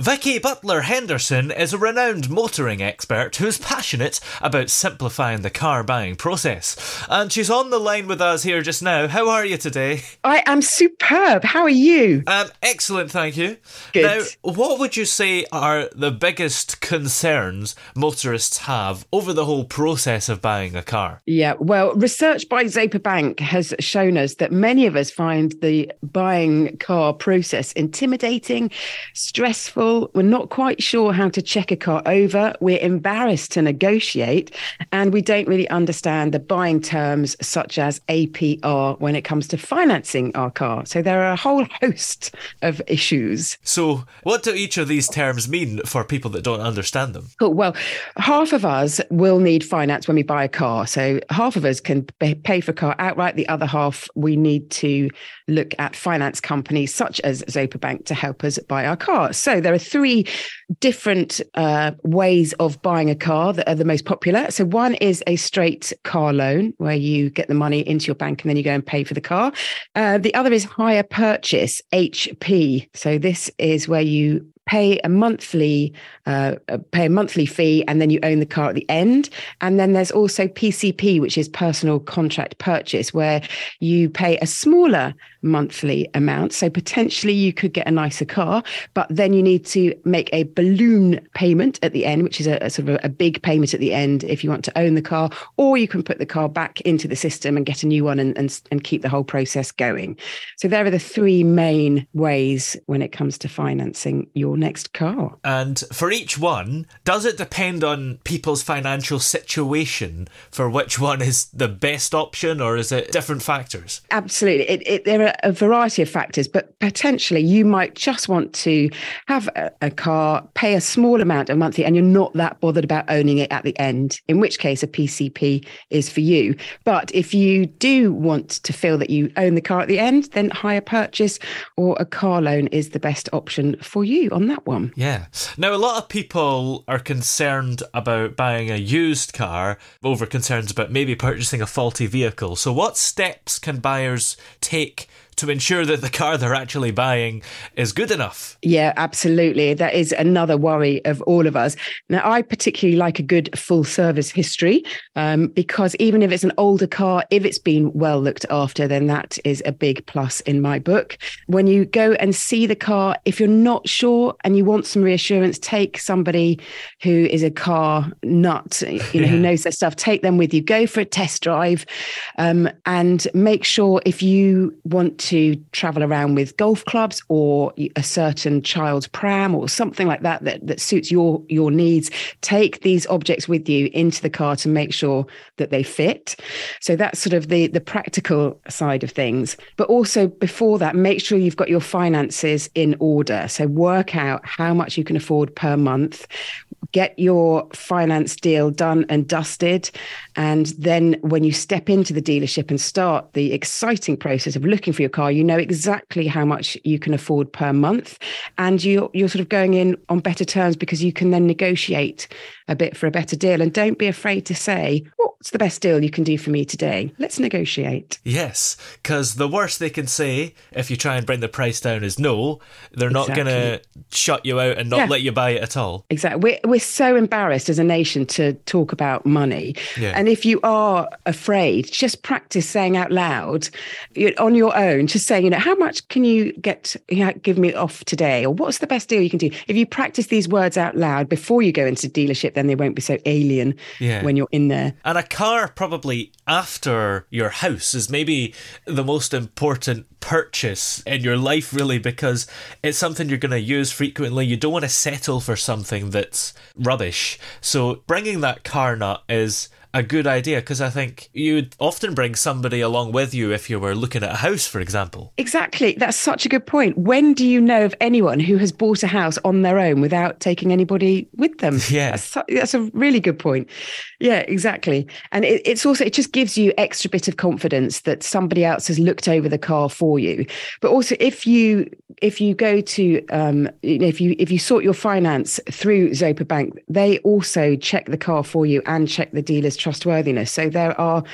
Vicki Butler-Henderson is a renowned motoring expert who's passionate about simplifying the car buying process. And she's on the line with us here just now. How are you today? I am superb. How are you? Um, excellent, thank you. Good. Now, what would you say are the biggest concerns motorists have over the whole process of buying a car? Yeah, well, research by Zopa Bank has shown us that many of us find the buying car process intimidating, stressful. We're not quite sure how to check a car over. We're embarrassed to negotiate, and we don't really understand the buying terms such as APR when it comes to financing our car. So there are a whole host of issues. So, what do each of these terms mean for people that don't understand them? Cool. Well, half of us will need finance when we buy a car. So half of us can pay pay for a car outright. The other half, we need to look at finance companies such as Zopa Bank to help us buy our car. So there are three different uh, ways of buying a car that are the most popular. So one is a straight car loan where you get the money into your bank and then you go and pay for the car. Uh, the other is hire purchase, HP. So this is where you pay a monthly uh, uh, pay a monthly fee and then you own the car at the end. And then there's also pcp which is personal contract purchase where you pay a smaller monthly amount. So potentially you could get a nicer car but then you need to make a balloon payment at the end which is a, a sort of a, a big payment at the end if you want to own the car or you can put the car back into the system and get a new one and, and, and keep the whole process going. So there are the three main ways when it comes to financing your next car And for each one, does it depend on people's financial situation for which one is the best option, or is it different factors? Absolutely. It, it, there are a variety of factors, but potentially you might just want to have a, a car, pay a small amount a monthly, and you're not that bothered about owning it at the end, in which case a PCP is for you. But if you do want to feel that you own the car at the end, then hire purchase or a car loan is the best option for you on that one. Yeah. Now, a lot of people are concerned about buying a used car over concerns about maybe purchasing a faulty vehicle. So, what steps can buyers take to ensure that the car they're actually buying is good enough? Yeah, absolutely. That is another worry of all of us. Now, I particularly like a good full service history um, because even if it's an older car, if it's been well looked after, then that is a big plus in my book. When you go and see the car, if you're not sure and you want some reassurance, take somebody who is a car nut, you know, who knows their stuff. Take them with you. Go for a test drive, um, and make sure if you want to travel around with golf clubs or a certain child's pram or something like that that, that suits your your needs, take these objects with you into the car to make sure that they fit. So that's sort of the the practical side of things. But also before that, make sure you've got your finances in order. So work out how much you can afford per month get your finance deal done and dusted. And then when you step into the dealership and start the exciting process of looking for your car, you know exactly how much you can afford per month. And you, you're sort of going in on better terms because you can then negotiate a bit for a better deal. And don't be afraid to say, what's the best deal you can do for me today? Let's negotiate. Yes, because the worst they can say if you try and bring the price down is no. They're not going to shut you out and not Yeah. let you buy it at all. Exactly. We're, we're so embarrassed as a nation to talk about money. Yeah. And if you are afraid, just practice saying out loud on your own, just saying, you know, how much can you get, you know, give me off today? Or what's the best deal you can do? If you practice these words out loud before you go into dealership, then they won't be so alien Yeah. when you're in there. And a car, probably after your house, is maybe the most important purchase in your life, really, because it's something you're going to use frequently. You don't want to settle for something that's rubbish. So, bringing that car nut is a good idea because I think you'd often bring somebody along with you if you were looking at a house, for example. Exactly. That's such a good point. When do you know of anyone who has bought a house on their own without taking anybody with them? Yeah. That's, su- that's a really good point. Yeah, exactly. And it, it's also, it just gives you extra bit of confidence that somebody else has looked over the car for you. But also if you, if you go to, um, if you, if you sort your finance through Zopa Bank, they also check the car for you and check the dealer's trustworthiness. So there are,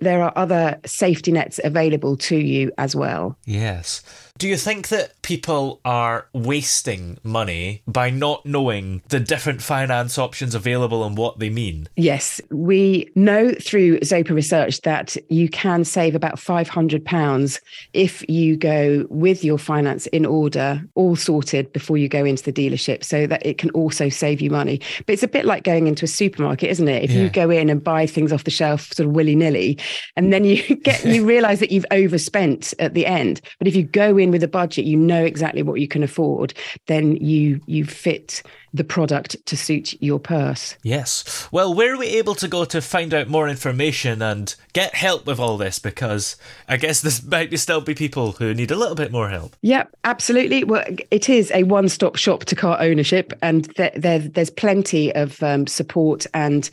there are other safety nets available to you as well. Yes. Do you think that people are wasting money by not knowing the different finance options available and what they mean? Yes, we know through Zopa research that you can save about £500 if you go with your finance in order, all sorted before you go into the dealership, so that it can also save you money. But it's a bit like going into a supermarket, isn't it? If Yeah. you go in and buy things off the shelf sort of willy nilly, and then you get, you realize that you've overspent at the end. But if you go in with a budget, you know exactly what you can afford, then you, you fit the product to suit your purse. Yes. Well, where are we able to go to find out more information and get help with all this? Because I guess there might still be people who need a little bit more help. Yep, absolutely. Well, it is a one-stop shop to car ownership, and there, there, there's plenty of um, support and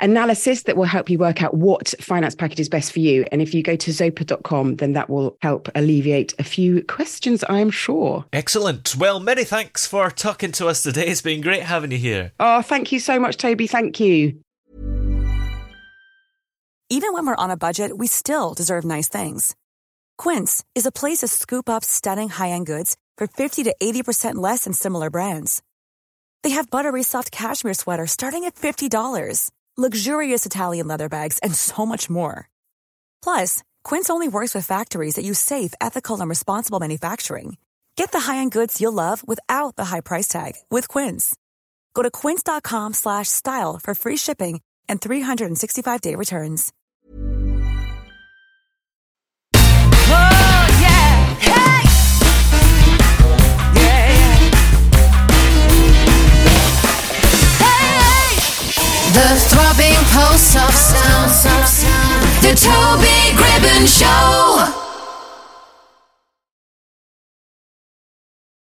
analysis that will help you work out what finance package is best for you. And if you go to zopa.com, then that will help alleviate a few questions, I'm sure. Excellent. Well, many thanks for talking to us today. It's been great having you here. Oh, thank you so much, Toby. Thank you. Even when we're on a budget, we still deserve nice things. Quince is a place to scoop up stunning high-end goods for 50 to 80% less than similar brands. They have buttery soft cashmere sweaters starting at $50, luxurious Italian leather bags, and so much more. Plus, Quince only works with factories that use safe, ethical, and responsible manufacturing. Get the high-end goods you'll love without the high price tag with Quince. Go to quince.com slash style for free shipping and 365-day returns. Oh yeah! Hey! Yeah! Hey! The throbbing pulse of sound. The Toby Gribbon Show.